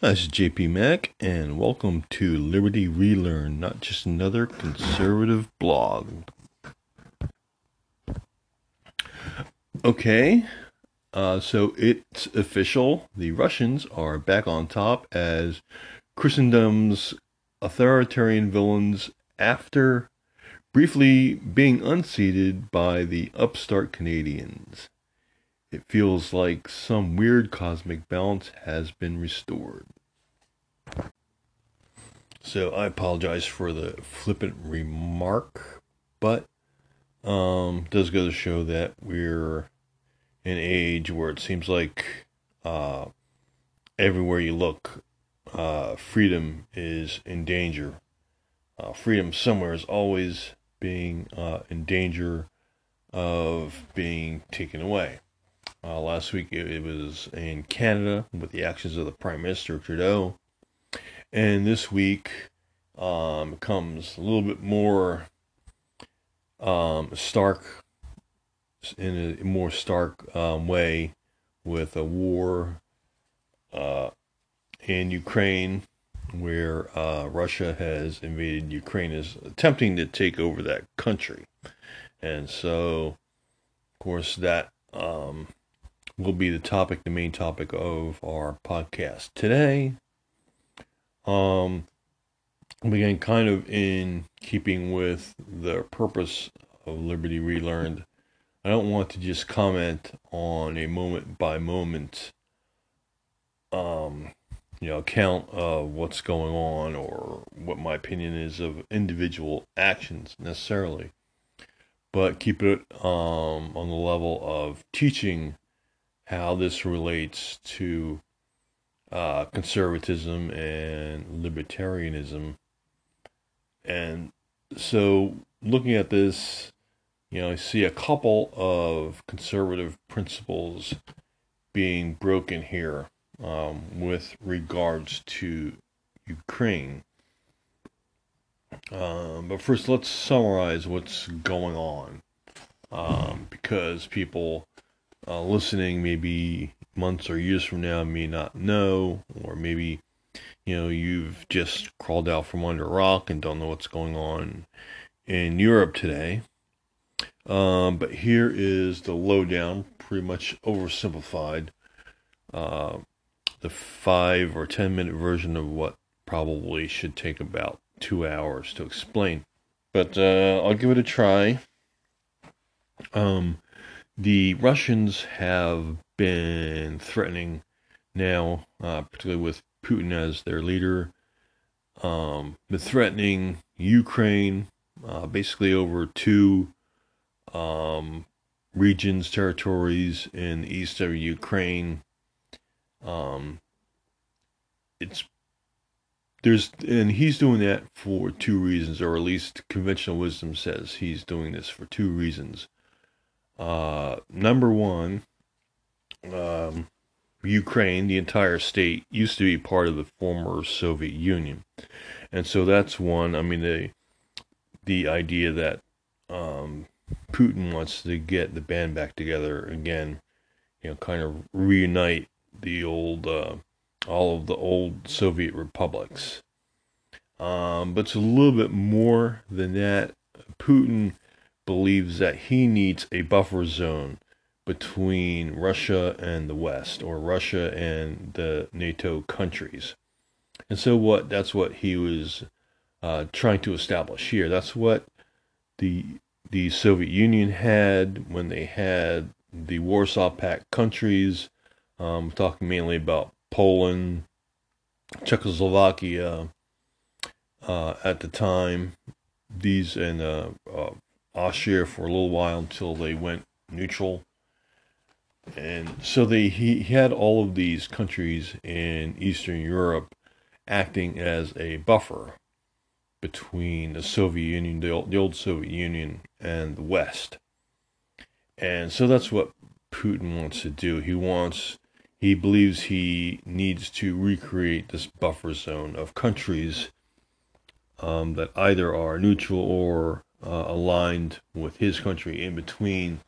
This is JP Mac, and welcome to Liberty Relearned, not just another conservative blog. Okay, uh, so it's official. The Russians are back on top as Christendom's authoritarian villains after briefly being unseated by the upstart Canadians. It feels like some weird cosmic balance has been restored. So I apologize for the flippant remark, but um, does go to show that we're in an age where it seems like uh, everywhere you look, uh, freedom is in danger. Uh, freedom somewhere is always being uh, in danger of being taken away. Uh, last week it, it, was in Canada with the actions of the Prime Minister Trudeau. And this week um, comes a little bit more um, stark, in a more stark um, way, with a war uh, in Ukraine where uh, Russia has invaded Ukraine, is attempting to take over that country. And so, of course, that um, will be the topic, the main topic of our podcast today. Um, again, kind of in keeping with the purpose of Liberty Relearned, I don't want to just comment on a moment by moment, um, you know, account of what's going on or what my opinion is of individual actions necessarily, but keep it um, on the level of teaching how this relates to uh, conservatism and libertarianism. And so, looking at this, you know, I see a couple of conservative principles being broken here um, with regards to Ukraine. Um, but first, let's summarize what's going on um, because people uh, listening maybe months or years from now may not know, or maybe you know you've just crawled out from under a rock and don't know what's going on in Europe today. Um, but here is the lowdown, pretty much oversimplified. Uh, the five or ten minute version of what probably should take about two hours to explain. But uh, I'll give it a try. Um, the Russians have been threatening now, uh, particularly with Putin as their leader, um, been threatening Ukraine uh, basically over two um, regions, territories in the east of Ukraine. Um, it's there's and he's doing that for two reasons, or at least conventional wisdom says he's doing this for two reasons. Uh, number one, um, Ukraine, the entire state, used to be part of the former Soviet Union, and so that's one. I mean, the the idea that um, Putin wants to get the band back together again, you know, kind of reunite the old, uh, all of the old Soviet republics. Um, but it's a little bit more than that. Putin believes that he needs a buffer zone between Russia and the West, or Russia and the NATO countries. And so, what that's what he was uh, trying to establish here. That's what the the Soviet Union had when they had the Warsaw Pact countries. Um, talking mainly about Poland, Czechoslovakia uh, at the time. These and uh, uh Austria for a little while until they went neutral. And so they he, had all of these countries in Eastern Europe acting as a buffer between the Soviet Union, the old, the old Soviet Union, and the West. And so that's what Putin wants to do. He wants, he believes he needs to recreate this buffer zone of countries um, that either are neutral or uh, aligned with his country in between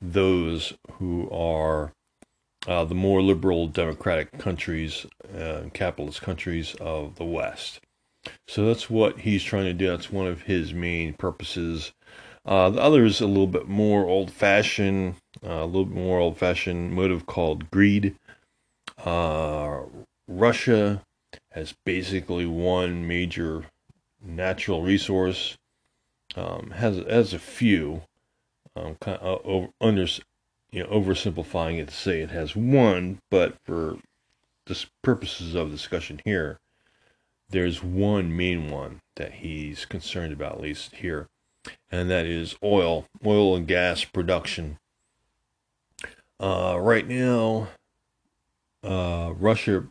those who are uh, the more liberal democratic countries, uh, capitalist countries of the West. So that's what he's trying to do. That's one of his main purposes. Uh, the other is a little bit more old fashioned, uh, a little bit more old fashioned motive called greed. Uh, Russia has basically one major natural resource, um, has has a few, um, kind of over, under, you know, oversimplifying it to say it has one, but for the purposes of discussion here, there's one main one that he's concerned about, at least here, and that is oil, oil and gas production. Uh, right now, uh, Russia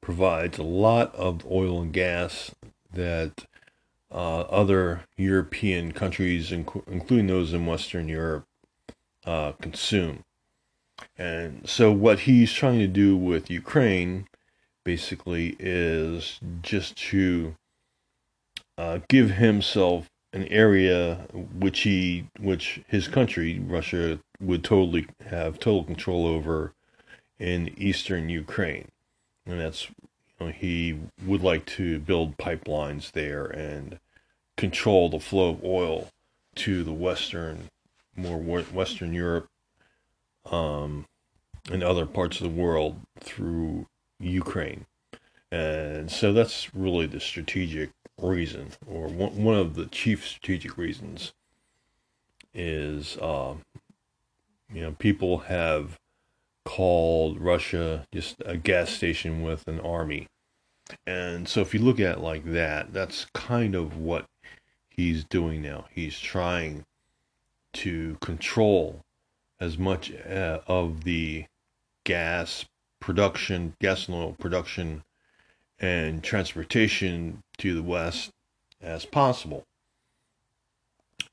provides a lot of oil and gas that uh, other European countries, inc- including those in Western Europe, uh, consume. And so, what he's trying to do with Ukraine basically is just to uh, give himself an area which he, which his country, Russia, would totally have total control over in eastern Ukraine, and that's you know, he would like to build pipelines there and control the flow of oil to the western, more Western Europe, um, and other parts of the world through Ukraine. And so that's really the strategic reason, or one, one of the chief strategic reasons, is uh, you know people have called Russia just a gas station with an army. And so if you look at it like that, that's kind of what he's doing now. He's trying to control as much uh, of the gas production, gas and oil production, and transportation to the West as possible.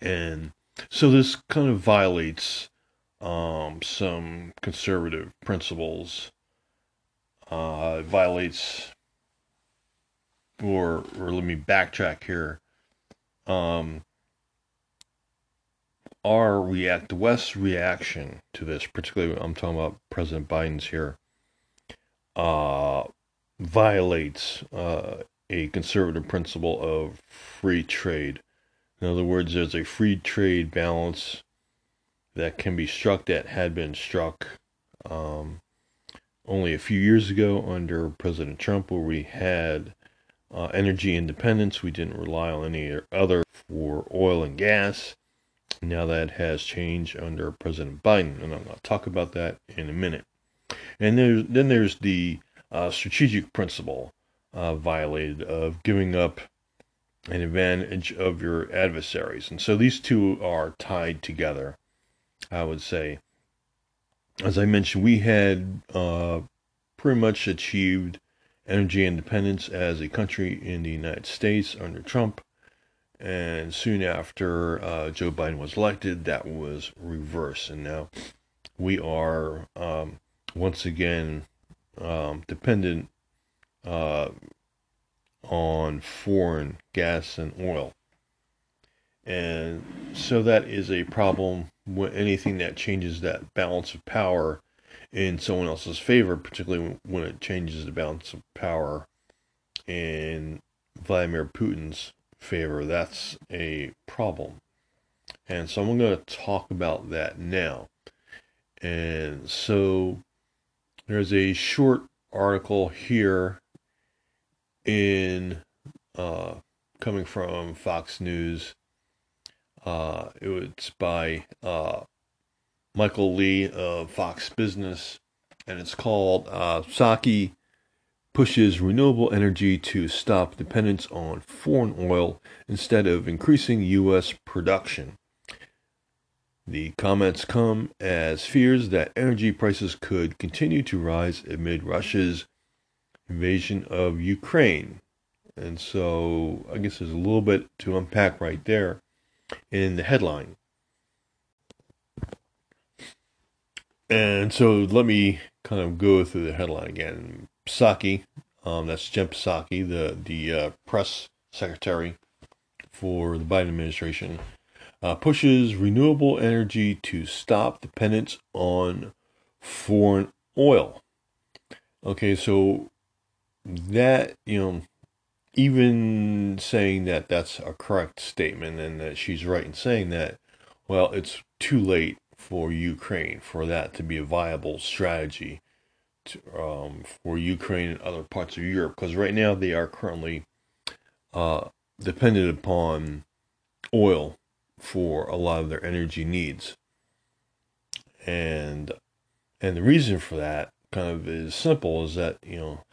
And so this kind of violates um, some conservative principles. Uh, violates, or or let me backtrack here. Um, our react, the West's reaction to this, particularly I'm talking about President Biden's here, uh, violates uh, a conservative principle of free trade. In other words, there's a free trade balance that can be struck that had been struck um, only a few years ago under President Trump, where we had uh, energy independence. We didn't rely on any other for oil and gas. Now that has changed under President Biden, and I'm going to talk about that in a minute. And there's, then there's the uh, strategic principle uh, violated of giving up an advantage of your adversaries. And so these two are tied together, I would say. As I mentioned, we had uh, pretty much achieved energy independence as a country in the United States under Trump. And soon after uh, Joe Biden was elected, that was reversed. And now we are um, once again um, dependent uh, on foreign gas and oil. And so that is a problem anything that changes that balance of power in someone else's favor, particularly when it changes the balance of power in Vladimir Putin's favor, that's a problem. And so I'm going to talk about that now. And so there's a short article here in uh, coming from Fox News. Uh, it's by uh, Michael Lee of Fox Business, and it's called uh, Psaki pushes renewable energy to stop dependence on foreign oil instead of increasing U.S. production. The comments come as fears that energy prices could continue to rise amid Russia's invasion of Ukraine. And so I guess there's a little bit to unpack right there in the headline. And so let me kind of go through the headline again. Psaki, um, that's Jen Psaki, the the uh, press secretary for the Biden administration, uh, pushes renewable energy to stop dependence on foreign oil. Okay, so that, you know, even saying that that's a correct statement and that she's right in saying that, well, it's too late for Ukraine for that to be a viable strategy to, um, for Ukraine and other parts of Europe because right now they are currently uh, dependent upon oil for a lot of their energy needs. And and the reason for that kind of is simple is that, you know,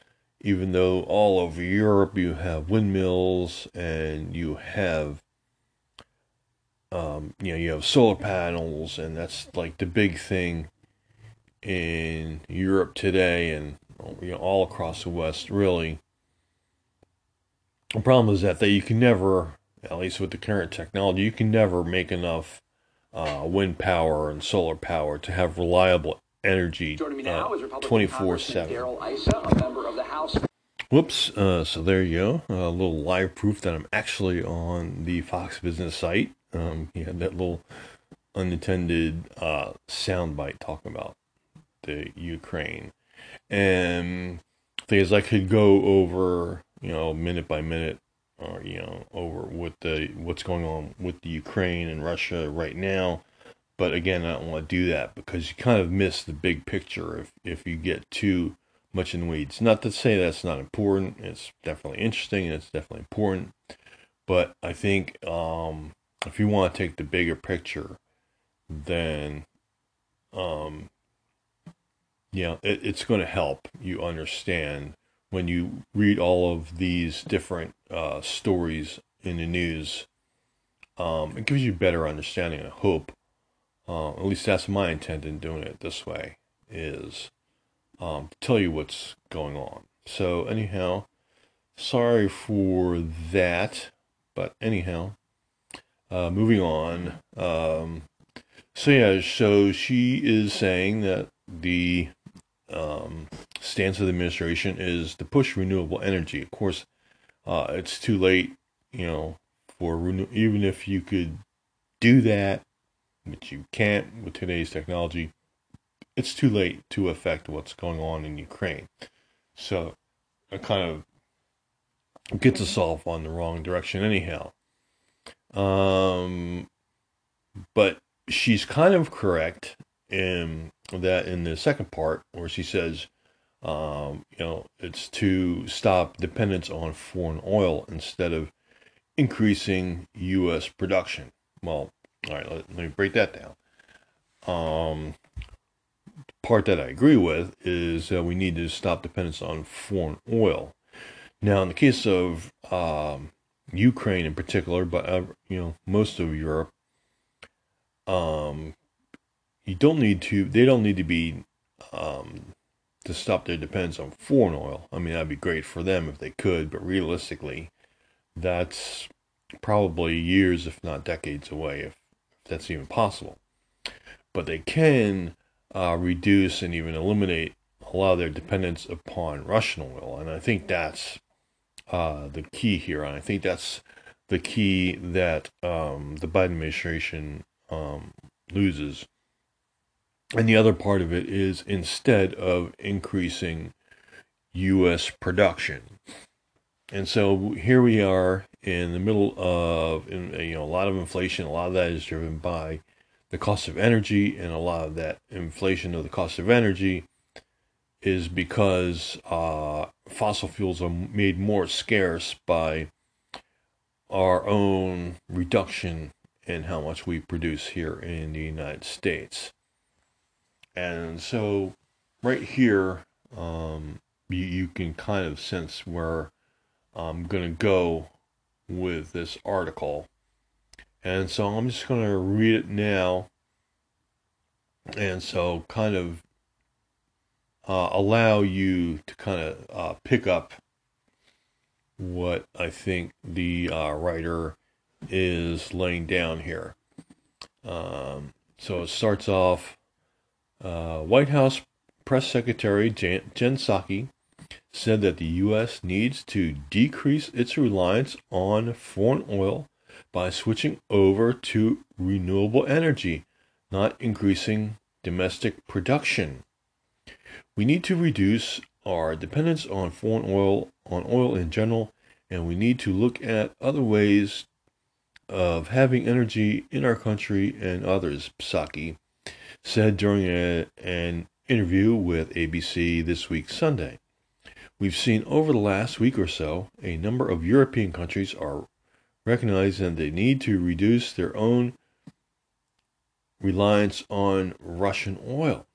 even though all over Europe you have windmills and you have um, you know, you have solar panels and that's like the big thing in Europe today and you know all across the West really. The problem is that that you can never, at least with the current technology, you can never make enough uh, wind power and solar power to have reliable energy uh, 24 7. Whoops. Uh, so there you go. A little live proof that I'm actually on the Fox Business site. Um, you had that little unintended uh, soundbite talking about the Ukraine. And things I could go over, you know, minute by minute or, you know, over what the what's going on with the Ukraine and Russia right now but again, I don't want to do that because you kind of miss the big picture if, if you get too much in weeds. Not to say that's not important. It's definitely interesting and it's definitely important. But I think um, if you want to take the bigger picture, then um, yeah, it, it's going to help you understand when you read all of these different uh, stories in the news. Um, it gives you better understanding, I hope, uh, at least that's my intent in doing it this way, is um, tell you what's going on. So, anyhow, sorry for that, but anyhow, uh, moving on. Um, so, yeah, so she is saying that the um, stance of the administration is to push renewable energy. Of course, uh, it's too late, you know, for renew- even if you could do that which you can't with today's technology, it's too late to affect what's going on in Ukraine. So it kind of gets us off on the wrong direction, anyhow. Um, but she's kind of correct in that in the second part where she says, um, you know, it's to stop dependence on foreign oil instead of increasing U.S. production. Well, all right, let, let me break that down. Um, part that I agree with is that we need to stop dependence on foreign oil. Now, in the case of um, Ukraine in particular, but uh, you know most of Europe, um, you don't need to. They don't need to be um, to stop their dependence on foreign oil. I mean, that'd be great for them if they could, but realistically, that's probably years, if not decades away, if that's even possible. But they can uh, reduce and even eliminate a lot of their dependence upon Russian oil. And I think that's uh, the key here. And I think that's the key that um, the Biden administration um, loses. And the other part of it is instead of increasing U.S. production. And so here we are in the middle of you know a lot of inflation. A lot of that is driven by the cost of energy, and a lot of that inflation of the cost of energy is because uh, fossil fuels are made more scarce by our own reduction in how much we produce here in the United States. And so, right here, um, you, you can kind of sense where I'm going to go with this article. And so I'm just going to read it now. And so, kind of uh, allow you to kind of uh, pick up what I think the uh, writer is laying down here. Um, so it starts off uh, White House Press Secretary Jen, Jen Psaki said that the U.S. needs to decrease its reliance on foreign oil by switching over to renewable energy, not increasing domestic production. We need to reduce our dependence on foreign oil, on oil in general, and we need to look at other ways of having energy in our country and others, Psaki said during a, an interview with ABC this week Sunday. We've seen over the last week or so a number of European countries are recognizing they need to reduce their own reliance on Russian oil.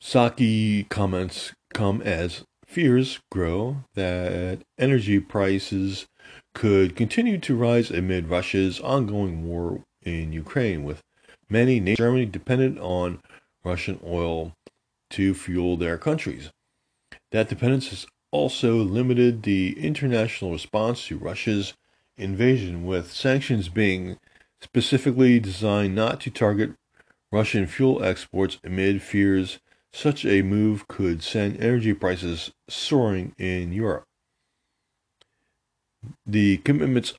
Psaki comments come as fears grow that energy prices could continue to rise amid Russia's ongoing war in Ukraine, with many nations Germany dependent on Russian oil to fuel their countries. That dependence has also limited the international response to Russia's invasion, with sanctions being specifically designed not to target Russian fuel exports amid fears such a move could send energy prices soaring in Europe. The commitments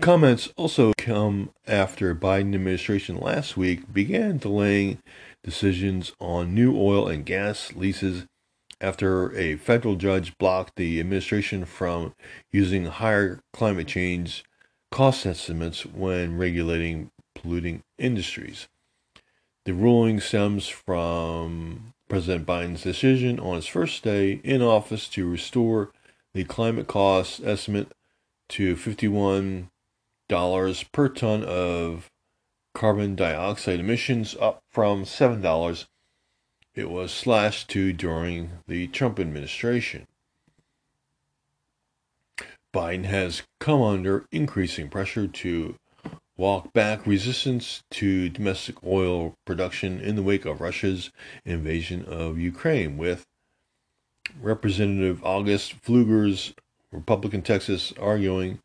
comments also come after Biden administration last week began delaying decisions on new oil and gas leases after a federal judge blocked the administration from using higher climate change cost estimates when regulating polluting industries. The ruling stems from President Biden's decision on his first day in office to restore the climate cost estimate to 51 dollars per ton of carbon dioxide emissions, up from seven dollars it was slashed to during the Trump administration. Biden has come under increasing pressure to walk back resistance to domestic oil production in the wake of Russia's invasion of Ukraine, with Representative August Pfluger's Republican Texas arguing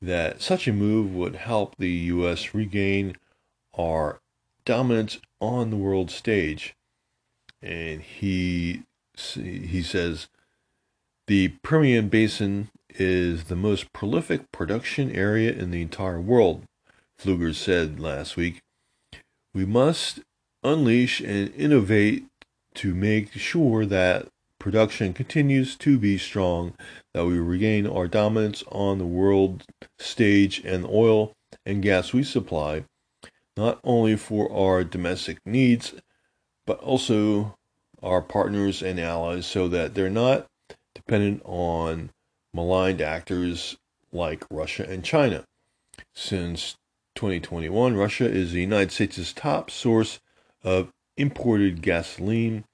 that such a move would help the U.S. regain our dominance on the world stage. And he he says the Permian Basin is the most prolific production area in the entire world. Pfluger said last week, we must unleash and innovate to make sure that production continues to be strong, that we regain our dominance on the world stage and oil and gas we supply, not only for our domestic needs, but also our partners and allies so that they're not dependent on maligned actors like Russia and China. Since 2021, Russia is the United States' top source of imported gasoline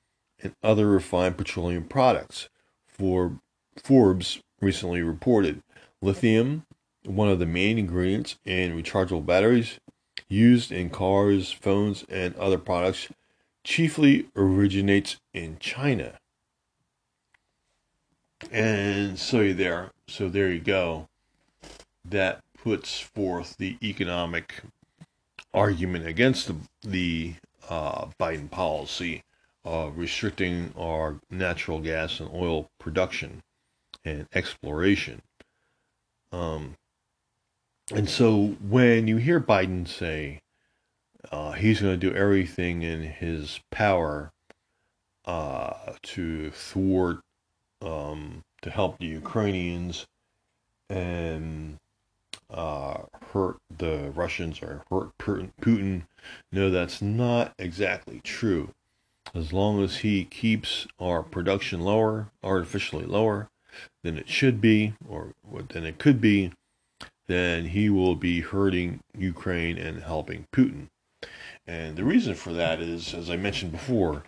and other refined petroleum products. For Forbes recently reported, lithium, one of the main ingredients in rechargeable batteries used in cars, phones, and other products, chiefly originates in China. And so there, so there you go. That puts forth the economic argument against the, the uh, Biden policy uh, restricting our natural gas and oil production and exploration. Um, and so when you hear Biden say uh, he's going to do everything in his power uh, to thwart, um, to help the Ukrainians and uh, hurt the Russians or hurt Putin, no, that's not exactly true as long as he keeps our production lower, artificially lower than it should be or than it could be, then he will be hurting Ukraine and helping Putin. And the reason for that is, as I mentioned before,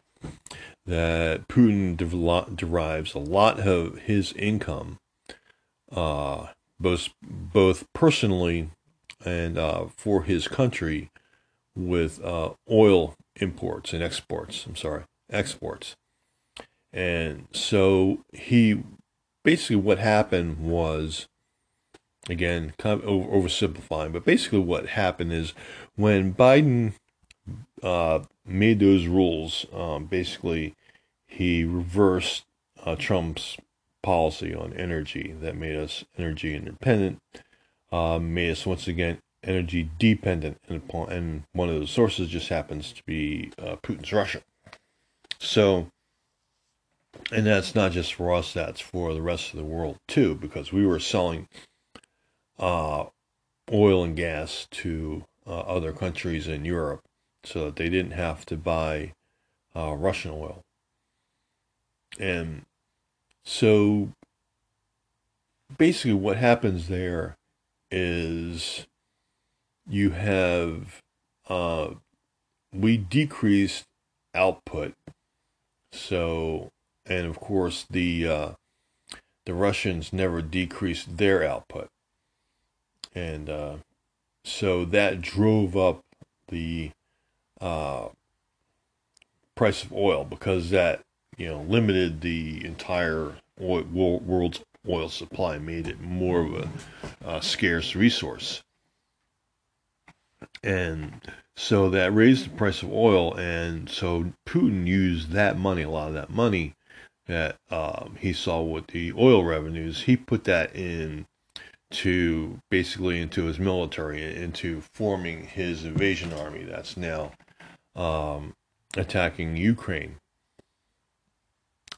that Putin derives a lot of his income, uh, both both personally and uh, for his country, with uh, oil imports and exports. I'm sorry, exports. And so he basically what happened was again kind of oversimplifying, but basically what happened is when Biden uh, made those rules, um, basically he reversed uh, Trump's policy on energy that made us energy independent, uh, made us once again energy dependent, and, and one of those sources just happens to be uh, Putin's Russia. So, and that's not just for us, that's for the rest of the world too, because we were selling uh, oil and gas to uh, other countries in Europe so that they didn't have to buy uh, Russian oil. And so basically, what happens there is you have uh, we decreased output. So, and of course, the uh, the Russians never decreased their output, and uh, so that drove up the uh, price of oil because that you know limited the entire oil, world's oil supply, made it more of a uh, scarce resource, and so that raised the price of oil, and so Putin used that money, a lot of that money that um, he saw with the oil revenues, he put that in to basically into his military, into forming his invasion army that's now um, attacking Ukraine.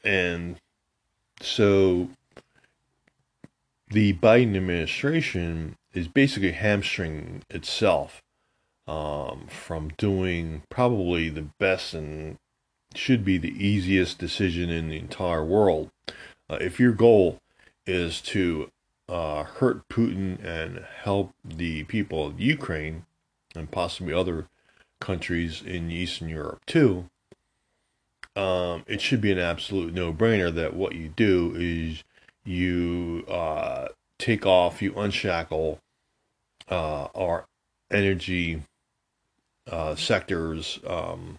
And so the Biden administration is basically hamstringing itself um, from doing probably the best and should be the easiest decision in the entire world. Uh, if your goal is to uh, hurt Putin and help the people of Ukraine and possibly other countries in Eastern Europe too, um, it should be an absolute no brainer that what you do is you uh, take off, you unshackle uh, our energy uh, sectors um,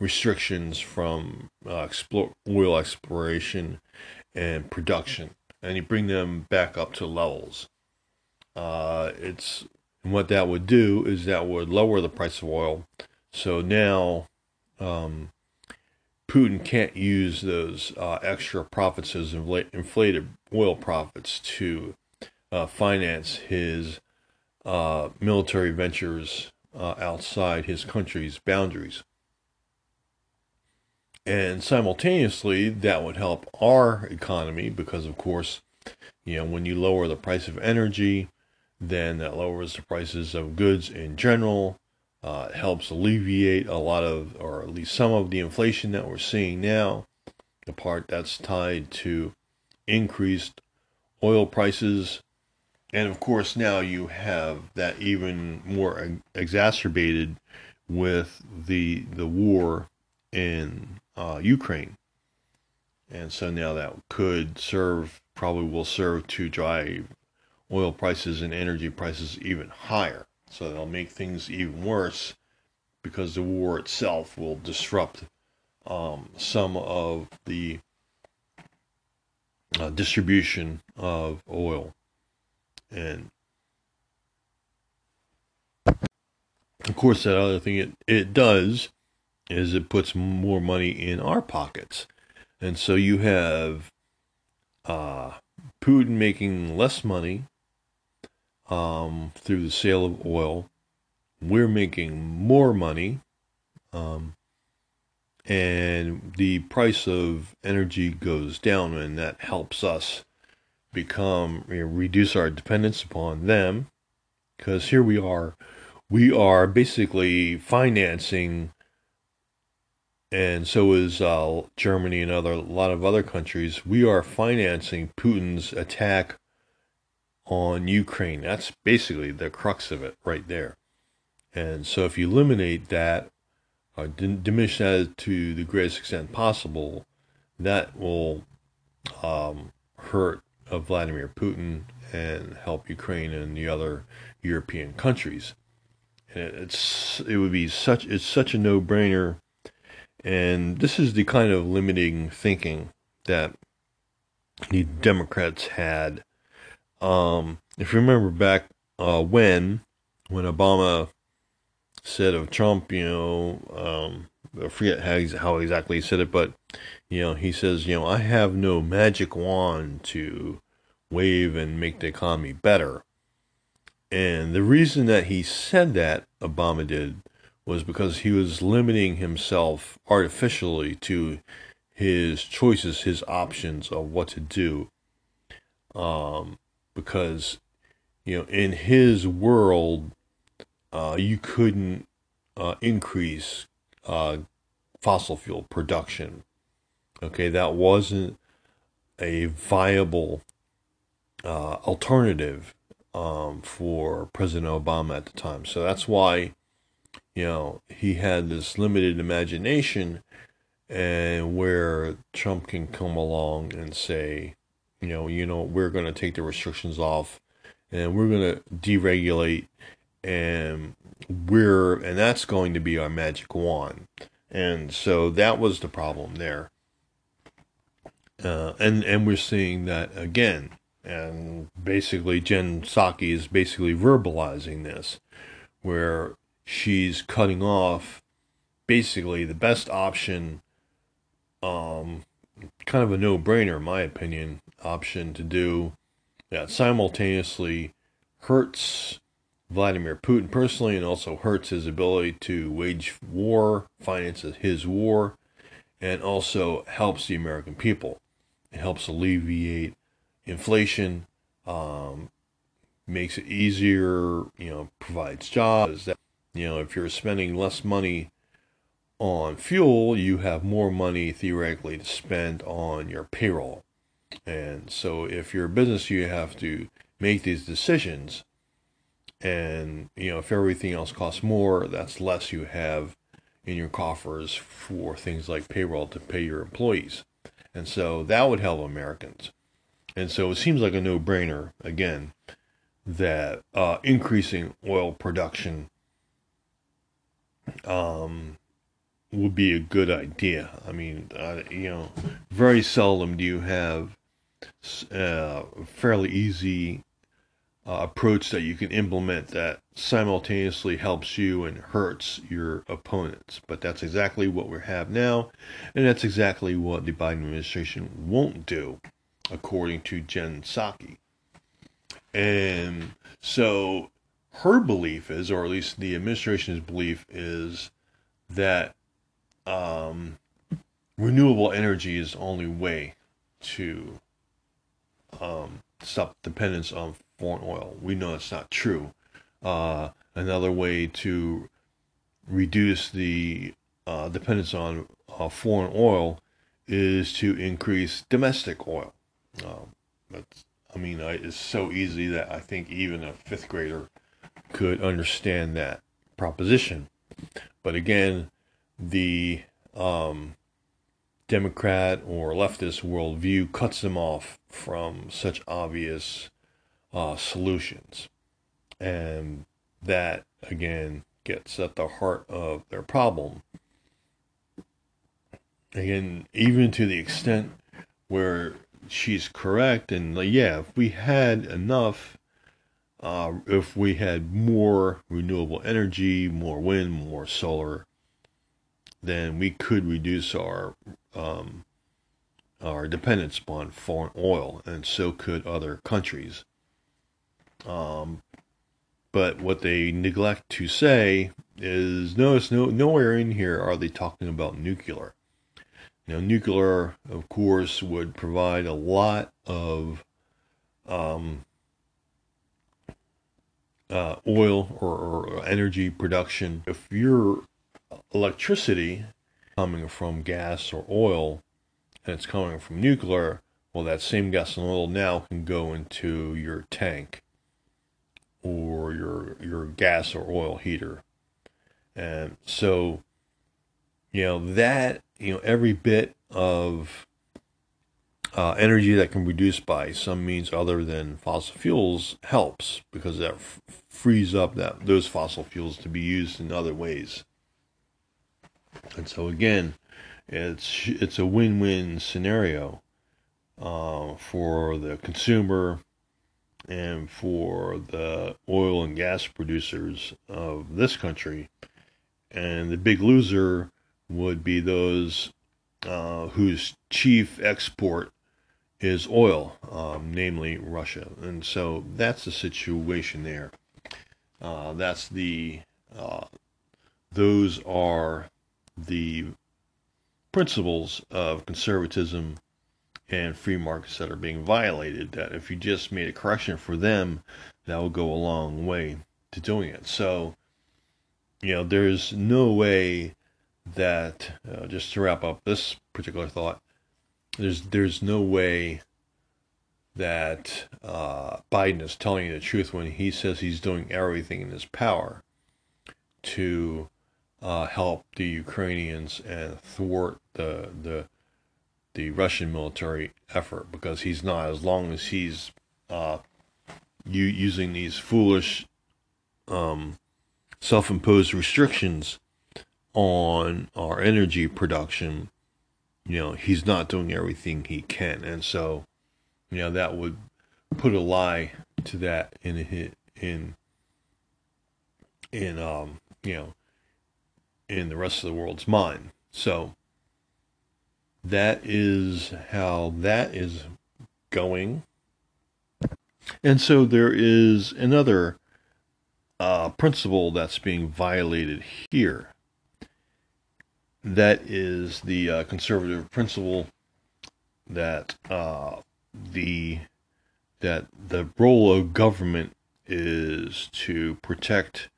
restrictions from uh, explore, oil exploration and production, and you bring them back up to levels. Uh, it's what that would do is that would lower the price of oil. So now um, Putin can't use those uh, extra profits as inflated oil profits to uh, finance his uh, military ventures uh, outside his country's boundaries. And simultaneously, that would help our economy because, of course, you know, when you lower the price of energy, then that lowers the prices of goods in general. Uh, helps alleviate a lot of, or at least some of the inflation that we're seeing now. The part that's tied to increased oil prices and of course, now you have that even more exacerbated with the the war in uh, Ukraine. And so now that could serve, probably will serve to drive oil prices and energy prices even higher. So they'll make things even worse because the war itself will disrupt um, some of the uh, distribution of oil. And of course, that other thing it, it does is it puts more money in our pockets. And so you have uh, Putin making less money um, through the sale of oil. We're making more money. Um, and the price of energy goes down, and that helps us become you know, reduce our dependence upon them because here we are we are basically financing and so is uh, Germany and other a lot of other countries we are financing Putin's attack on Ukraine that's basically the crux of it right there and so if you eliminate that or diminish that to the greatest extent possible that will um, hurt of Vladimir Putin and help Ukraine and the other European countries. And it's it would be such it's such a no-brainer and this is the kind of limiting thinking that the Democrats had. Um, if you remember back uh, when when Obama said of Trump, you know, um, I forget how, how exactly he said it, but you know, he says, you know, I have no magic wand to wave and make the economy better. And the reason that he said that, Obama did, was because he was limiting himself artificially to his choices, his options of what to do. Um, because, you know, in his world, uh, you couldn't uh, increase uh, fossil fuel production. Okay, that wasn't a viable uh, alternative um, for President Obama at the time. So that's why, you know, he had this limited imagination, and where Trump can come along and say, you know, you know, we're going to take the restrictions off, and we're going to deregulate, and we're, and that's going to be our magic wand. And so that was the problem there. Uh, and and we're seeing that again and basically Jen Psaki is basically verbalizing this, where she's cutting off basically the best option, um, kind of a no-brainer, in my opinion, option to do that simultaneously hurts Vladimir Putin personally and also hurts his ability to wage war, finances his war, and also helps the American people. It helps alleviate inflation, um, makes it easier, you know, provides jobs. That, you know, if you're spending less money on fuel, you have more money theoretically to spend on your payroll. And so if you're a business, you have to make these decisions. And, you know, if everything else costs more, that's less you have in your coffers for things like payroll to pay your employees. And so that would help Americans. And so it seems like a no brainer, again, that uh, increasing oil production um, would be a good idea. I mean, uh, you know, very seldom do you have uh, fairly easy uh, approach that you can implement that simultaneously helps you and hurts your opponents. But that's exactly what we have now, and that's exactly what the Biden administration won't do according to Jen Psaki. And so her belief is, or at least the administration's belief is, that um, renewable energy is the only way to um, stop dependence on foreign oil. We know it's not true. Uh, another way to reduce the uh, dependence on uh, foreign oil is to increase domestic oil. Um, that's, I mean, I, it's so easy that I think even a fifth grader could understand that proposition. But again, the um, Democrat or leftist worldview cuts them off from such obvious uh, solutions. And that, again, gets at the heart of their problem. Again, even to the extent where she's correct. And yeah, if we had enough, uh, if we had more renewable energy, more wind, more solar, then we could reduce our um, our dependence upon foreign oil, and so could other countries. Um, but what they neglect to say is notice no nowhere in here are they talking about nuclear. Now, nuclear, of course, would provide a lot of um, uh, oil or, or, energy production. If your electricity coming from gas or oil and it's coming from nuclear, well, that same gas and oil now can go into your tank or your your gas or oil heater. And so, you know, that you know, every bit of uh, energy that can be produced by some means other than fossil fuels helps because that f- frees up that those fossil fuels to be used in other ways. And so again, it's it's a win-win scenario uh, for the consumer and for the oil and gas producers of this country. And the big loser would be those uh, whose chief export is oil, um, namely Russia. And so that's the situation there. Uh, that's the uh, those are the principles of conservatism and free markets that are being violated. That if you just made a correction for them, that will go a long way to doing it. So, you know, there's no way that uh, just to wrap up this particular thought, there's there's no way that uh, Biden is telling you the truth when he says he's doing everything in his power to uh, help the Ukrainians and thwart the the the Russian military effort because he's not. As long as he's uh, you using these foolish um, self-imposed restrictions on our energy production, you know, he's not doing everything he can, and so you know that would put a lie to that in in in um you know in the rest of the world's mind. So that is how that is going. And so there is another uh, principle that's being violated here. That is the uh, conservative principle that uh, the that the role of government is to protect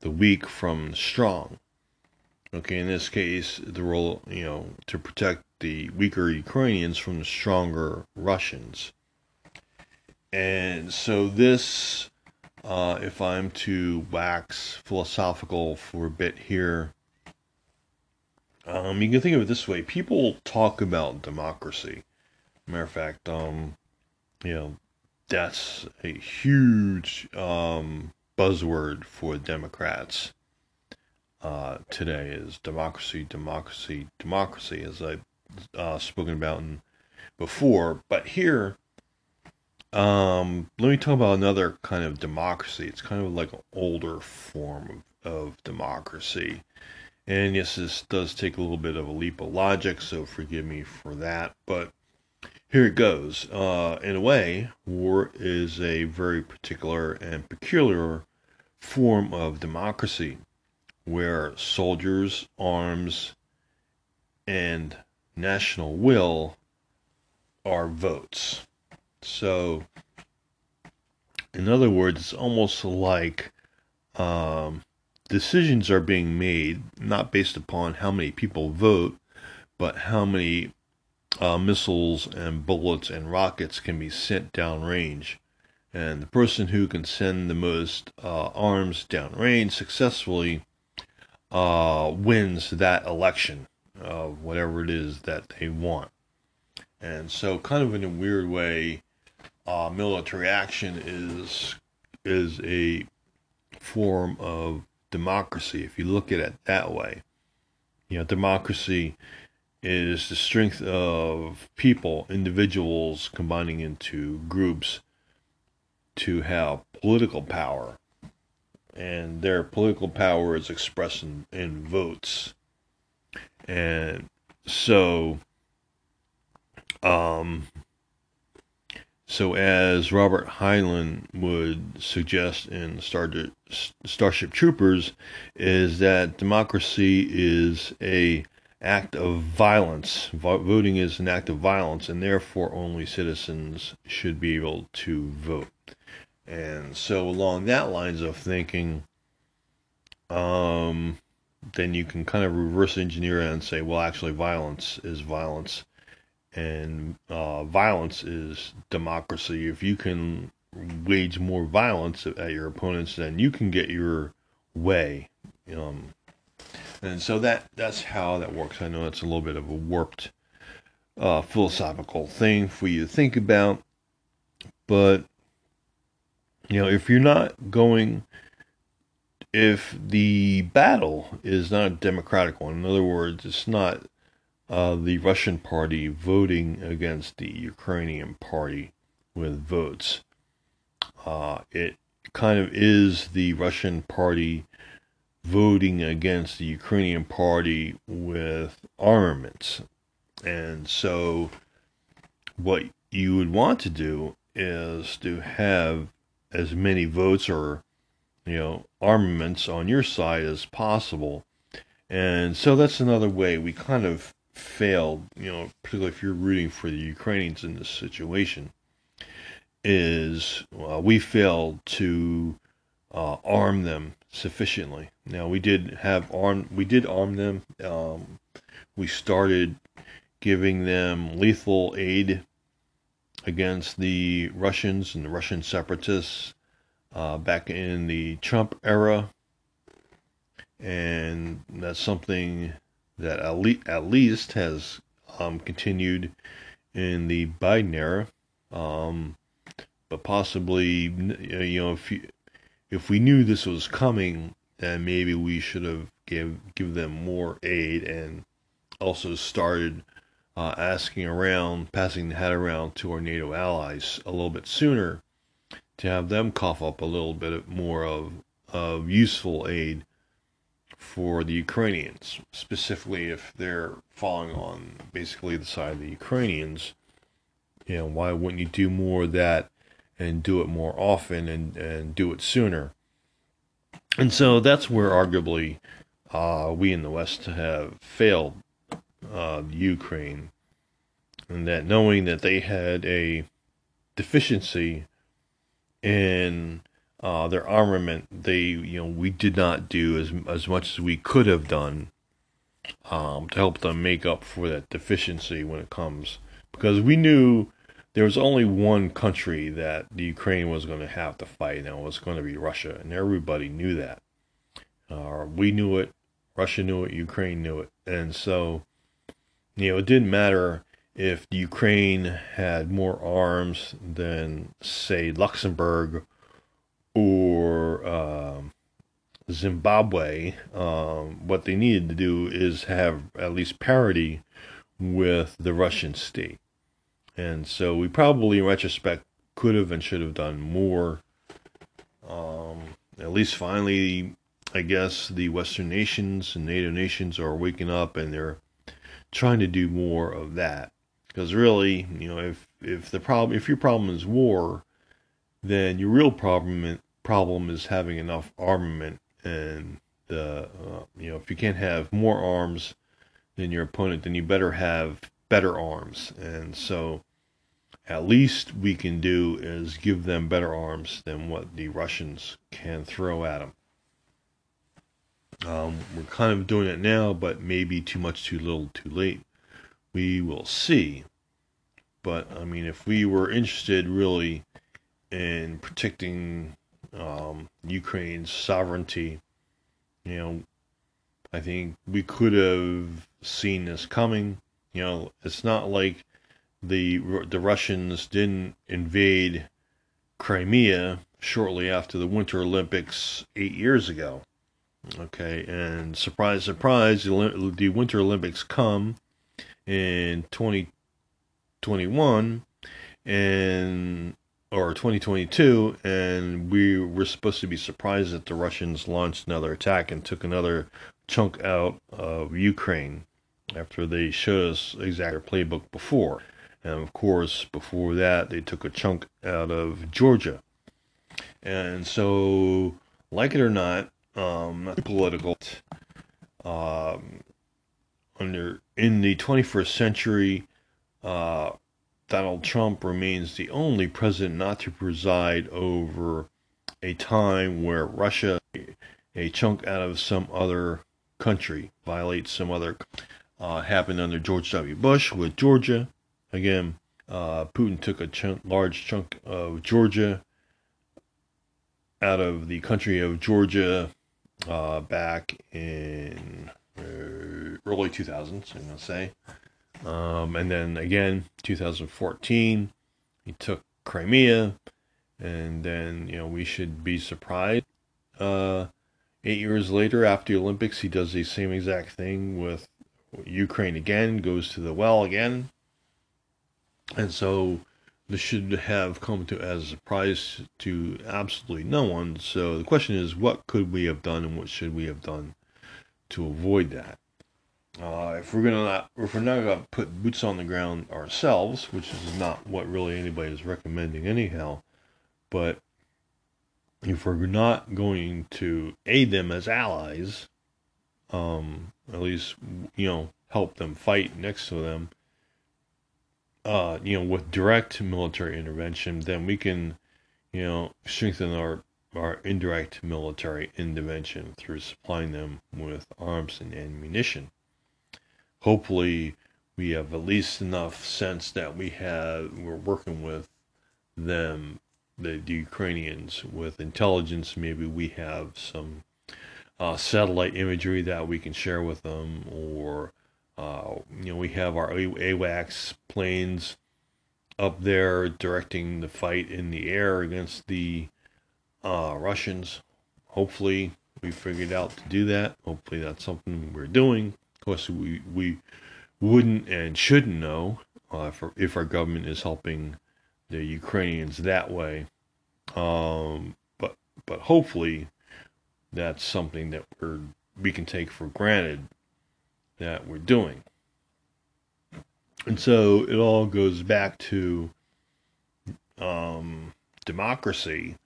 the weak from the strong. Okay, in this case, the role, you know, to protect the weaker Ukrainians from the stronger Russians. And so, this, uh, if I'm to wax philosophical for a bit here, um, you can think of it this way people talk about democracy. Matter of fact, um, you know, that's a huge um, buzzword for Democrats uh, today is democracy, democracy, democracy, as I've uh, spoken about in, before. But here, um, let me talk about another kind of democracy. It's kind of like an older form of, of democracy. And yes, this does take a little bit of a leap of logic, so forgive me for that. But here it goes. Uh, in a way, war is a very particular and peculiar form of democracy where soldiers, arms, and national will are votes. So, in other words, it's almost like um, decisions are being made not based upon how many people vote, but how many uh, missiles and bullets and rockets can be sent downrange. And the person who can send the most uh, arms downrange successfully uh, wins that election, uh, whatever it is that they want. And so, kind of in a weird way, uh, military action is is a form of democracy. If you look at it that way, you know, democracy is the strength of people, individuals combining into groups to have political power. And their political power is expressed in, in votes. And so, um, so as Robert Heinlein would suggest in Star, Starship Troopers, is that democracy is a act of violence. Voting is an act of violence, and therefore only citizens should be able to vote. And so, along that lines of thinking, um, then you can kind of reverse engineer and say, well, actually, violence is violence, and uh, violence is democracy. If you can wage more violence at your opponents, then you can get your way. Um, and so that that's how that works. I know it's a little bit of a warped uh, philosophical thing for you to think about, but you know, if you're not going, if the battle is not a democratic one, in other words, it's not uh, the Russian party voting against the Ukrainian party with votes. Uh, it kind of is the Russian party voting against the Ukrainian party with armaments. And so, what you would want to do is to have as many votes or, you know, armaments on your side as possible And so that's another way we kind of failed, you know, particularly if you're rooting for the Ukrainians in this situation, is uh, we failed to uh, arm them sufficiently. Now we did have arm, we did arm them. Um, we started giving them lethal aid against the Russians and the Russian separatists uh, back in the Trump era. And that's something that at, le- at least has um, continued in the Biden era. Um, but possibly, you know, if you, if we knew this was coming, then maybe we should have give give them more aid and also started uh, asking around, passing the hat around to our NATO allies a little bit sooner to have them cough up a little bit more of, of useful aid for the Ukrainians, specifically if they're falling on basically the side of the Ukrainians. You know, why wouldn't you do more of that and do it more often and, and do it sooner? And so that's where arguably uh, we in the West have failed uh, Ukraine, and that knowing that they had a deficiency in uh, their armament, they you know we did not do as as much as we could have done um, to help them make up for that deficiency when it comes because we knew there was only one country that the Ukraine was going to have to fight, and it was going to be Russia, and everybody knew that. Uh, we knew it, Russia knew it, Ukraine knew it, and so you know, it didn't matter if Ukraine had more arms than, say, Luxembourg or um, Zimbabwe. Um, what they needed to do is have at least parity with the Russian state. And so we probably, in retrospect, could have and should have done more. Um, at least finally, I guess the Western nations and NATO nations are waking up and they're trying to do more of that. Because really, you know, if if the problem if your problem is war, then your real problem problem is having enough armament and the uh, you know if you can't have more arms than your opponent, then you better have better arms. And so, at least we can do is give them better arms than what the Russians can throw at them. Um, we're kind of doing it now, but maybe too much, too little, too late. We will see. But I mean, if we were interested really in protecting um, Ukraine's sovereignty, you know, I think we could have seen this coming. You know, it's not like the the Russians didn't invade Crimea shortly after the Winter Olympics eight years ago. Okay, and surprise, surprise, the, Winter Olympics come in 2021 and or 2022, and we were supposed to be surprised that the Russians launched another attack and took another chunk out of Ukraine after they showed us exactly their playbook before. And of course, before that, they took a chunk out of Georgia. And so, like it or not, um, political. Um, under in the 21st century, uh, Donald Trump remains the only president not to preside over a time where Russia, a chunk out of some other country, violates some other. Uh, happened under George W. Bush with Georgia. Again, uh, Putin took a large chunk of Georgia out of the country of Georgia uh, back in uh, early 2000s, I'm going to say. Um, and then again, 2014, he took Crimea, and then, you know, we should be surprised. Uh, eight years later, after the Olympics, he does the same exact thing with Ukraine again, goes to the well again. And so this should have come to as a surprise to absolutely no one. So the question is, what could we have done, and what should we have done to avoid that? Uh, if we're gonna not, if we're not gonna put boots on the ground ourselves, which is not what really anybody is recommending anyhow, but if we're not going to aid them as allies, um, at least you know help them fight next to them, uh, you know, with direct military intervention, then we can, you know, strengthen our our indirect military intervention through supplying them with arms and ammunition. Hopefully, we have at least enough sense that we have we're working with them, the, the Ukrainians, with intelligence. Maybe we have some uh, satellite imagery that we can share with them, or uh, you know, we have our AWACS planes up there directing the fight in the air against the uh, Russians. Hopefully, we figured out to do that. Hopefully, that's something we're doing. Of course, we we wouldn't and shouldn't know uh, if, if our government is helping the Ukrainians that way. Um, but but hopefully, that's something that we're we can take for granted that we're doing. And so it all goes back to um, democracy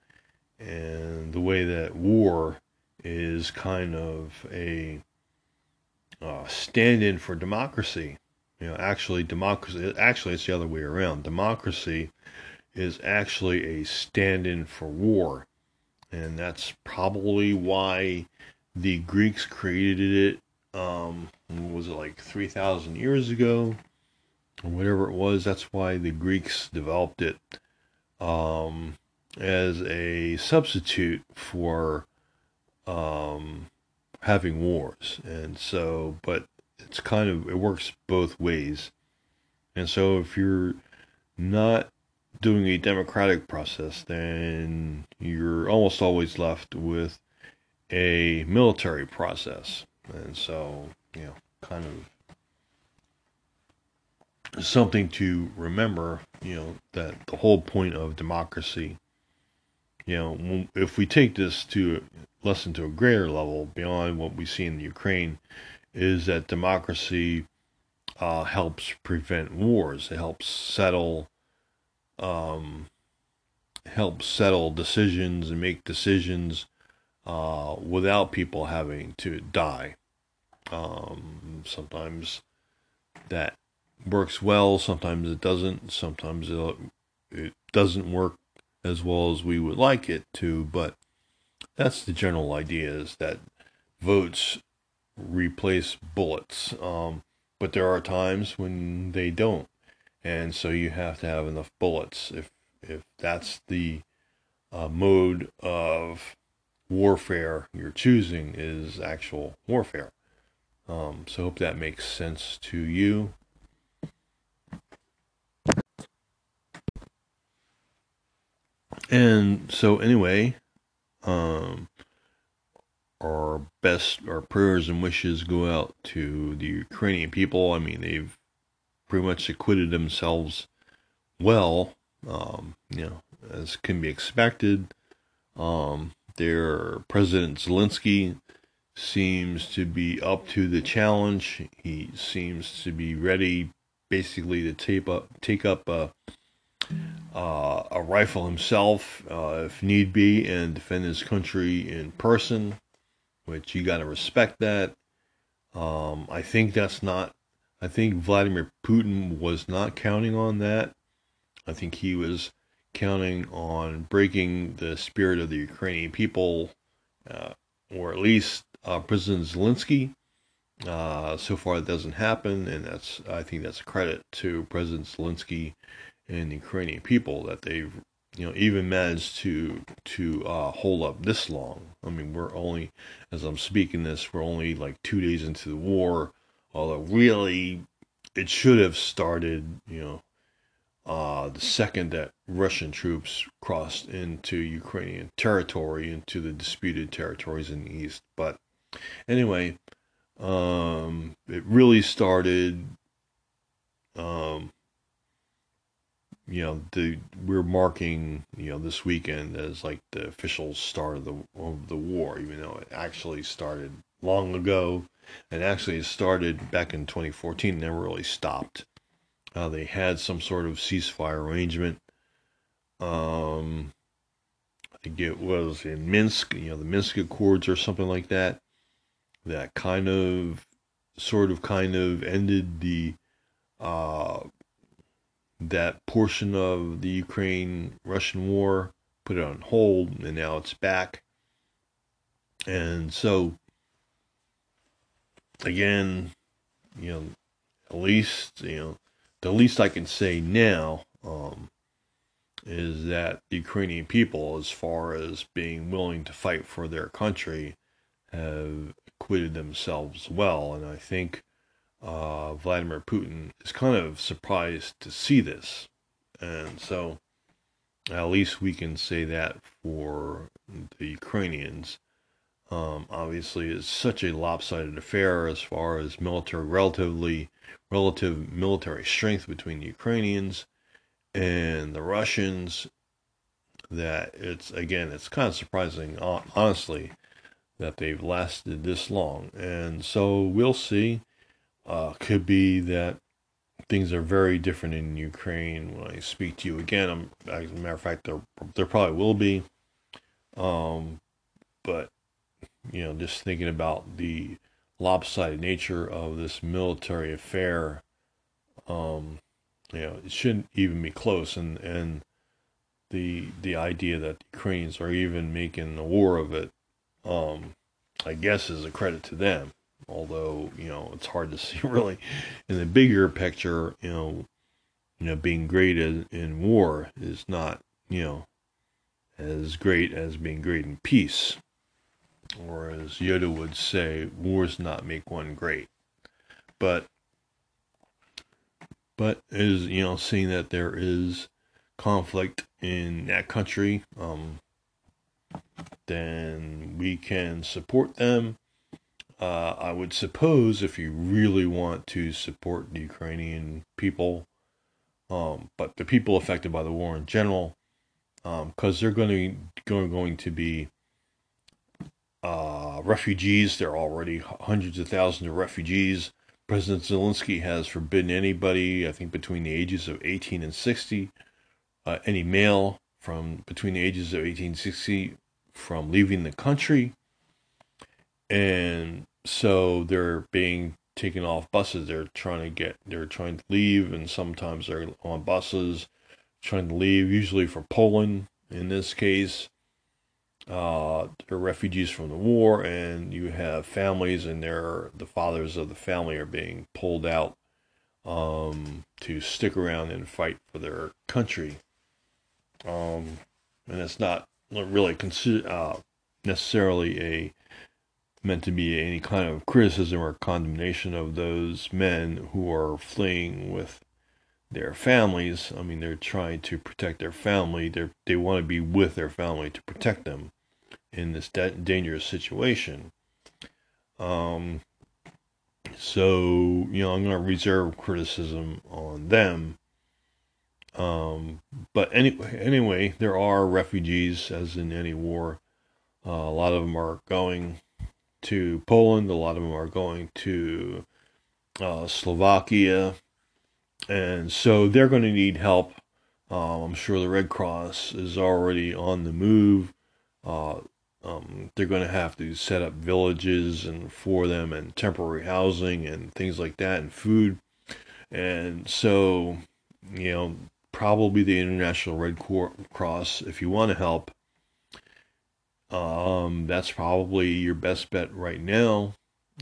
and the way that war is kind of a uh, stand-in for democracy. You know, actually, democracy. Actually, it's the other way around. Democracy is actually a stand-in for war, and that's probably why the Greeks created it. Um, was it like three thousand years ago, or whatever it was? That's why the Greeks developed it. Um, as a substitute for um, having wars. And so, but it's kind of, it works both ways. And so if you're not doing a democratic process, then you're almost always left with a military process. And so, you know, kind of something to remember, you know, that the whole point of democracy you know, if we take this to lesson to a greater level beyond what we see in the Ukraine, is that democracy uh, helps prevent wars. It helps settle, um, helps settle decisions and make decisions uh, without people having to die. Um, sometimes that works well. Sometimes it doesn't. Sometimes it, it doesn't work as well as we would like it to, but that's the general idea is that votes replace bullets. Um, but there are times when they don't. And so you have to have enough bullets if if that's the uh, mode of warfare you're choosing is actual warfare. Um, so hope that makes sense to you. And so anyway, um, our best, our prayers and wishes go out to the Ukrainian people. I mean, they've pretty much acquitted themselves well, um, you know, as can be expected. Um, their President Zelensky seems to be up to the challenge. He seems to be ready, basically, to tape up, take up a uh, a rifle himself, uh, if need be, and defend his country in person, which you got to respect that. Um, I think that's not, I think Vladimir Putin was not counting on that. I think he was counting on breaking the spirit of the Ukrainian people, uh, or at least uh, President Zelensky. Uh, so far, it doesn't happen, and that's I think that's a credit to President Zelensky and the Ukrainian people that they've you know even managed to to uh, hold up this long. I mean, we're only as I'm speaking this, we're only like two days into the war. Although really, it should have started you know uh, the second that Russian troops crossed into Ukrainian territory, into the disputed territories in the east. But anyway, um, it really started um, you know the we're marking you know this weekend as like the official start of the of the war even though it actually started long ago and actually it started back in 2014 never really stopped uh, they had some sort of ceasefire arrangement um I think it was in Minsk you know the Minsk Accords or something like that that kind of, sort of, kind of ended the uh, that portion of the Ukraine Russian war, put it on hold, and now it's back. And so, again, you know, at least, you know, the least I can say now um, is that the Ukrainian people, as far as being willing to fight for their country, have acquitted themselves well. And I think uh, Vladimir Putin is kind of surprised to see this. And so at least we can say that for the Ukrainians. Um, obviously, it's such a lopsided affair as far as military, relatively, relative military strength between the Ukrainians and the Russians that it's again, it's kind of surprising, honestly, that they've lasted this long. And so we'll see. Uh, could be that things are very different in Ukraine when I speak to you again. I'm, as a matter of fact, there there probably will be. Um, but you know, just thinking about the lopsided nature of this military affair, um, you know, it shouldn't even be close. And and the the idea that the Ukrainians are even making a war of it, um, I guess, is a credit to them although you know it's hard to see really in the bigger picture you know you know being great in, in war is not you know as great as being great in peace or as yoda would say wars not make one great. But but is you know seeing that there is conflict in that country um then we can support them. Uh, I would suppose if you really want to support the Ukrainian people, um, but the people affected by the war in general, because um, they're going to going going to be uh, refugees. There are already hundreds of thousands of refugees. President Zelensky has forbidden anybody, I think, between the ages of 18 and 60, uh, any male from between the ages of 18 and 60 from leaving the country. And so they're being taken off buses. They're trying to get, they're trying to leave, and sometimes they're on buses trying to leave, usually for Poland in this case. Uh, they're refugees from the war, and you have families, and they're the fathers of the family are being pulled out um, to stick around and fight for their country. Um, and it's not really consider, uh, necessarily a meant to be any kind of criticism or condemnation of those men who are fleeing with their families. I mean, they're trying to protect their family. They they want to be with their family to protect them in this da- dangerous situation. Um, so you know, I'm going to reserve criticism on them. Um, but anyway, anyway, there are refugees, as in any war. Uh, a lot of them are going to Poland. A lot of them are going to uh, Slovakia. And so they're going to need help. Uh, I'm sure the Red Cross is already on the move. Uh, um, they're going to have to set up villages and for them and temporary housing and things like that and food. And so, you know, probably the International Red Cross, if you want to help, um, that's probably your best bet right now.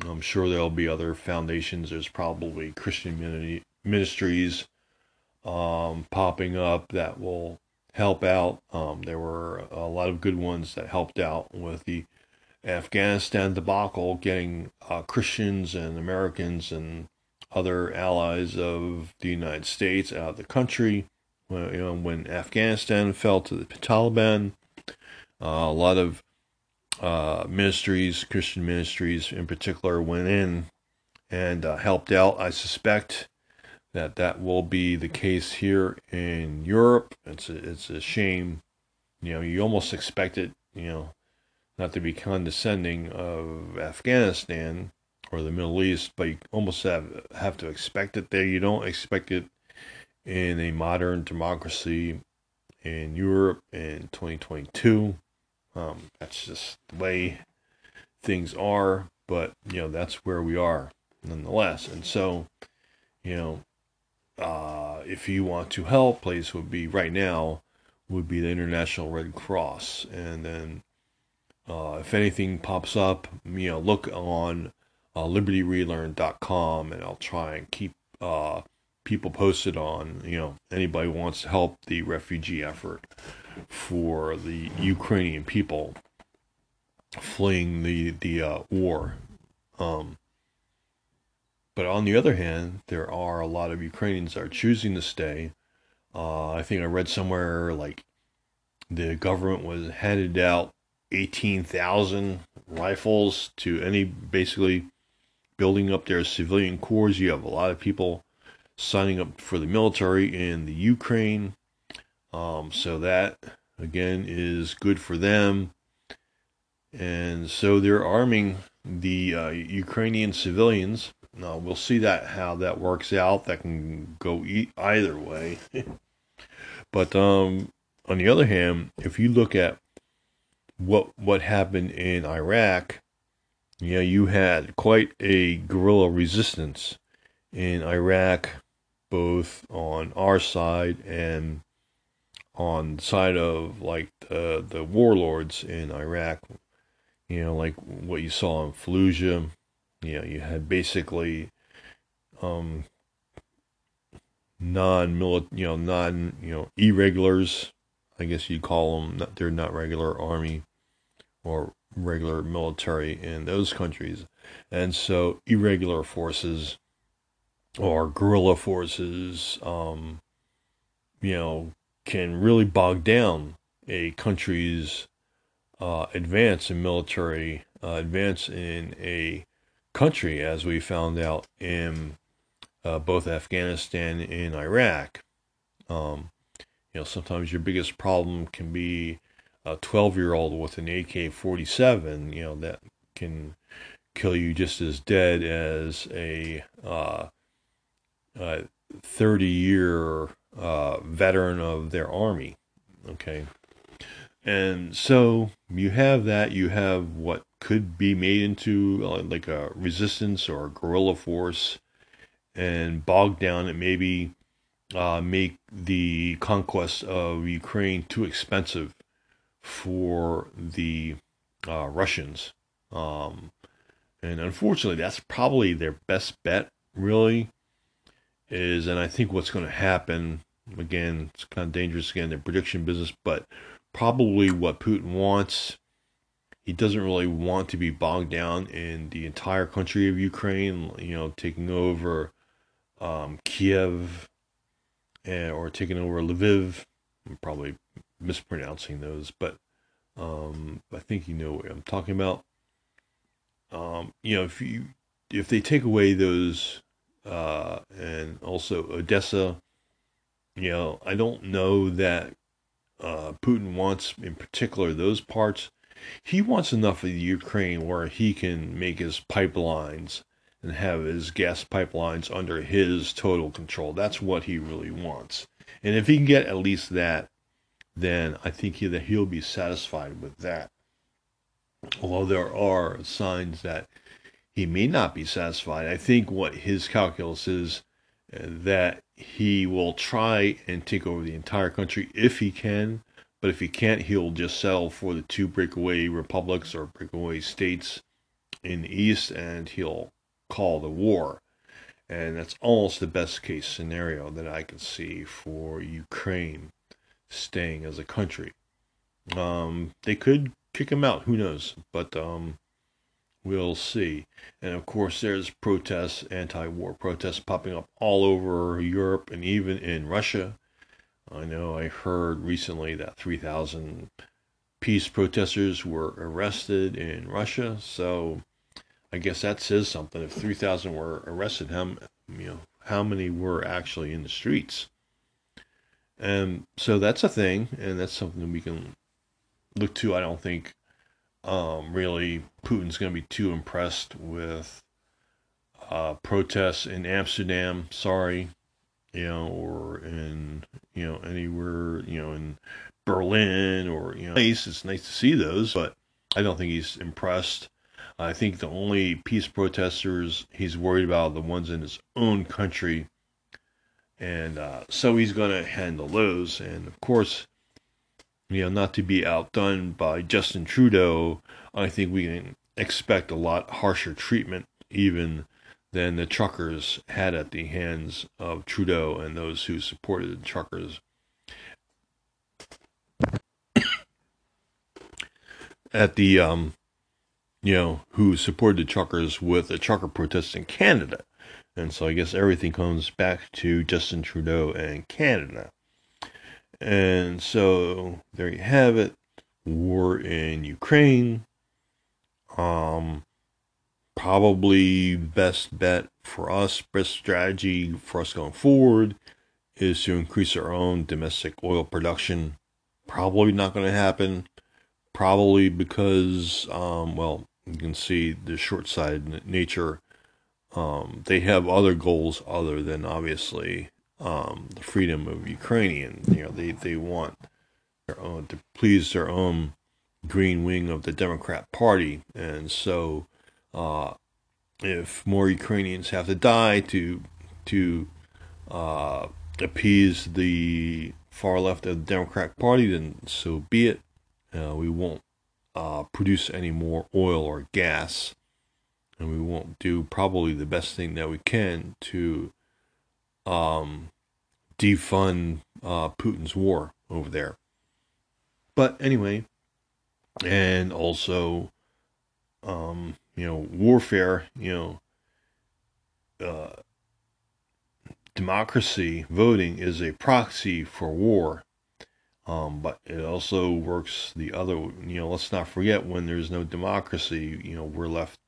I'm sure there'll be other foundations. There's probably Christian ministries um, popping up that will help out. Um, there were a lot of good ones that helped out with the Afghanistan debacle, getting uh, Christians and Americans and other allies of the United States out of the country. When, you know, when Afghanistan fell to the Taliban, uh, a lot of uh, ministries, Christian ministries in particular, went in and uh, helped out. I suspect that that will be the case here in Europe. It's a, it's a shame. You know, you almost expect it, you know, not to be condescending of Afghanistan or the Middle East, but you almost have have to expect it there. You don't expect it in a modern democracy in Europe in 2022. Um, that's just the way things are. but you know that's where we are nonetheless. And so, you know, uh, if you want to help, place would be right now would be the International Red Cross, and then uh, if anything pops up, you know, look on uh, libertyrelearn.com, and I'll try and keep uh, people posted on, you know, anybody wants to help the refugee effort for the Ukrainian people fleeing the the uh, war. Um, but on the other hand, there are a lot of Ukrainians that are choosing to stay. Uh, I think I read somewhere like the government was handed out 18,000 rifles to any basically building up their civilian corps. You have a lot of people signing up for the military in the Ukraine. Um, so that again is good for them. And so they're arming the uh, Ukrainian civilians. Now we'll see that how that works out. That can go e- either way. but um, on the other hand, if you look at what what happened in Iraq, know, you had quite a guerrilla resistance in Iraq, both on our side and on the side of like the the warlords in Iraq. You know, like what you saw in Fallujah. You know, you had basically um, non you know, non, you know, irregulars I guess you'd call them, they're not regular army or regular military in those countries. And so irregular forces or guerrilla forces, um, you know, can really bog down a country's uh, advance in military uh, advance in a country, as we found out in uh, both Afghanistan and Iraq. Um, you know, sometimes your biggest problem can be a 12 year old with an AK 47, you know, that can kill you just as dead as a uh, 30 year uh, veteran of their army. Okay. And so you have that, you have what could be made into uh, like a resistance or a guerrilla force and bogged down and maybe uh, make the conquest of Ukraine too expensive for the uh, Russians. Um, and unfortunately, that's probably their best bet, really. Is, and I think what's going to happen, again, it's kind of dangerous again, their prediction business, but probably what Putin wants. He doesn't really want to be bogged down in the entire country of Ukraine, you know, taking over um, Kiev and, or taking over Lviv. I'm probably mispronouncing those, but um, I think you know what I'm talking about. Um, you know, if you if they take away those uh, and also Odessa, you know, I don't know that uh, Putin wants in particular those parts. He wants enough of the Ukraine where he can make his pipelines and have his gas pipelines under his total control. That's what he really wants. And if he can get at least that, then I think he, that he'll be satisfied with that. Although there are signs that he may not be satisfied, I think what his calculus is uh, that he will try and take over the entire country if he can. But if he can't, he'll just settle for the two breakaway republics or breakaway states in the east, and he'll call the war. And that's almost the best case scenario that I can see for Ukraine staying as a country. Um, they could kick him out, who knows? But um, we'll see. And of course, there's protests, anti war protests popping up all over Europe and even in Russia. I know I heard recently that 3,000 peace protesters were arrested in Russia. So I guess that says something. If 3,000 were arrested, how you know how many were actually in the streets? And so that's a thing, and that's something we can look to. I don't think um, really Putin's going to be too impressed with uh, protests in Amsterdam. Sorry, you know, or in you know anywhere, you know, in Berlin or you know, nice. It's nice to see those, but I don't think he's impressed I think the only peace protesters he's worried about are the ones in his own country. And uh, so he's going to handle those. And of course, you know, not to be outdone by Justin Trudeau, I think we can expect a lot harsher treatment even than the truckers had at the hands of Trudeau and those who supported the truckers. at the um, you know, who supported the truckers with a trucker protest in Canada. And so I guess everything comes back to Justin Trudeau and Canada. And so there you have it. War in Ukraine. Um, probably best bet for us, best strategy for us going forward is to increase our own domestic oil production. Probably not going to happen. Probably because, um, well, you can see the short-sighted nature. Um, they have other goals other than obviously um, the freedom of Ukrainian. You know, they they want their own to please their own green wing of the Democrat Party, and so uh, if more Ukrainians have to die to to uh, appease the far left of the Democratic Party, then so be it. Uh, we won't uh, produce any more oil or gas, and we won't do probably the best thing that we can to um, defund uh, Putin's war over there. But anyway, and also, um, you know, warfare, you know, uh, democracy voting is a proxy for war. Um, but it also works the other, you know, let's not forget when there's no democracy, you know, we're left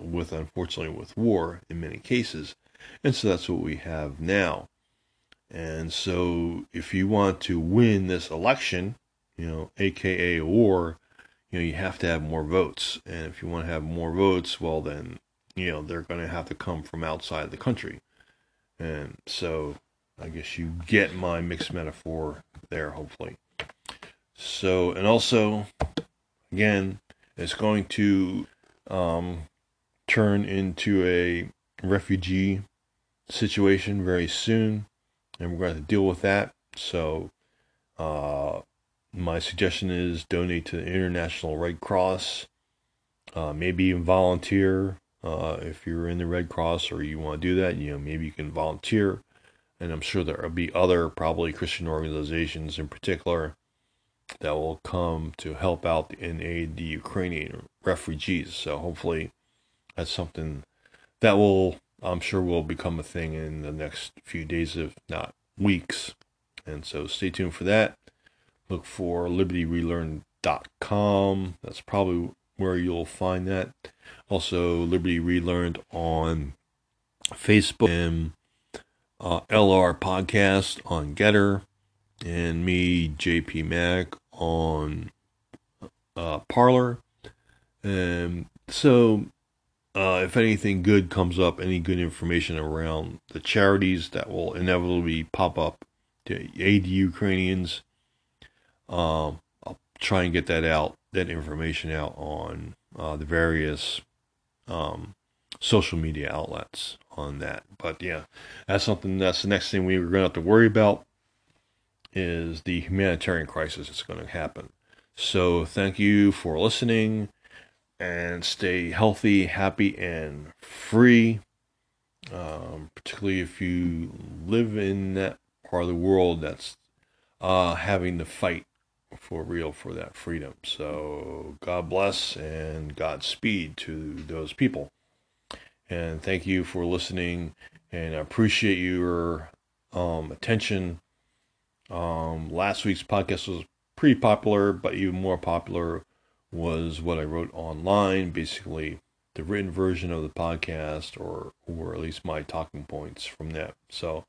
with, unfortunately, with war in many cases. And so that's what we have now. And so if you want to win this election, you know, aka war, you know, you have to have more votes. And if you want to have more votes, well, then, you know, they're going to have to come from outside the country. And so I guess you get my mixed metaphor there, hopefully. So, and also, again, it's going to um, turn into a refugee situation very soon, and we're going to, to deal with that. So, uh, my suggestion is donate to the International Red Cross, uh, maybe even volunteer uh, if you're in the Red Cross or you want to do that. You know, maybe you can volunteer and I'm sure there will be other probably Christian organizations in particular that will come to help out and aid the Ukrainian refugees. So hopefully that's something that will I'm sure will become a thing in the next few days, if not weeks. And so stay tuned for that. Look for libertyrelearn.com. That's probably where you'll find that. Also, Liberty Relearned on Facebook and uh, LR podcast on GETTR, and me, JP Mac, on uh, Parler. And so, uh, if anything good comes up, any good information around the charities that will inevitably pop up to aid the Ukrainians, um, I'll try and get that out, that information out on uh, the various um, social media outlets on that. But yeah, that's something that's the next thing we are going to have to worry about is the humanitarian crisis that's going to happen. So thank you for listening and stay healthy, happy, and free. Um, particularly if you live in that part of the world that's uh, having to fight for real for that freedom. So God bless and Godspeed to those people. And thank you for listening. And I appreciate your um, attention. Um, last week's podcast was pretty popular, but even more popular was what I wrote online, basically the written version of the podcast, or or at least my talking points from that. So,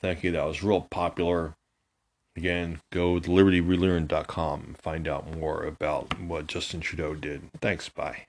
thank you. That was real popular. Again, go to libertyrelearn.com and find out more about what Justin Trudeau did. Thanks. Bye.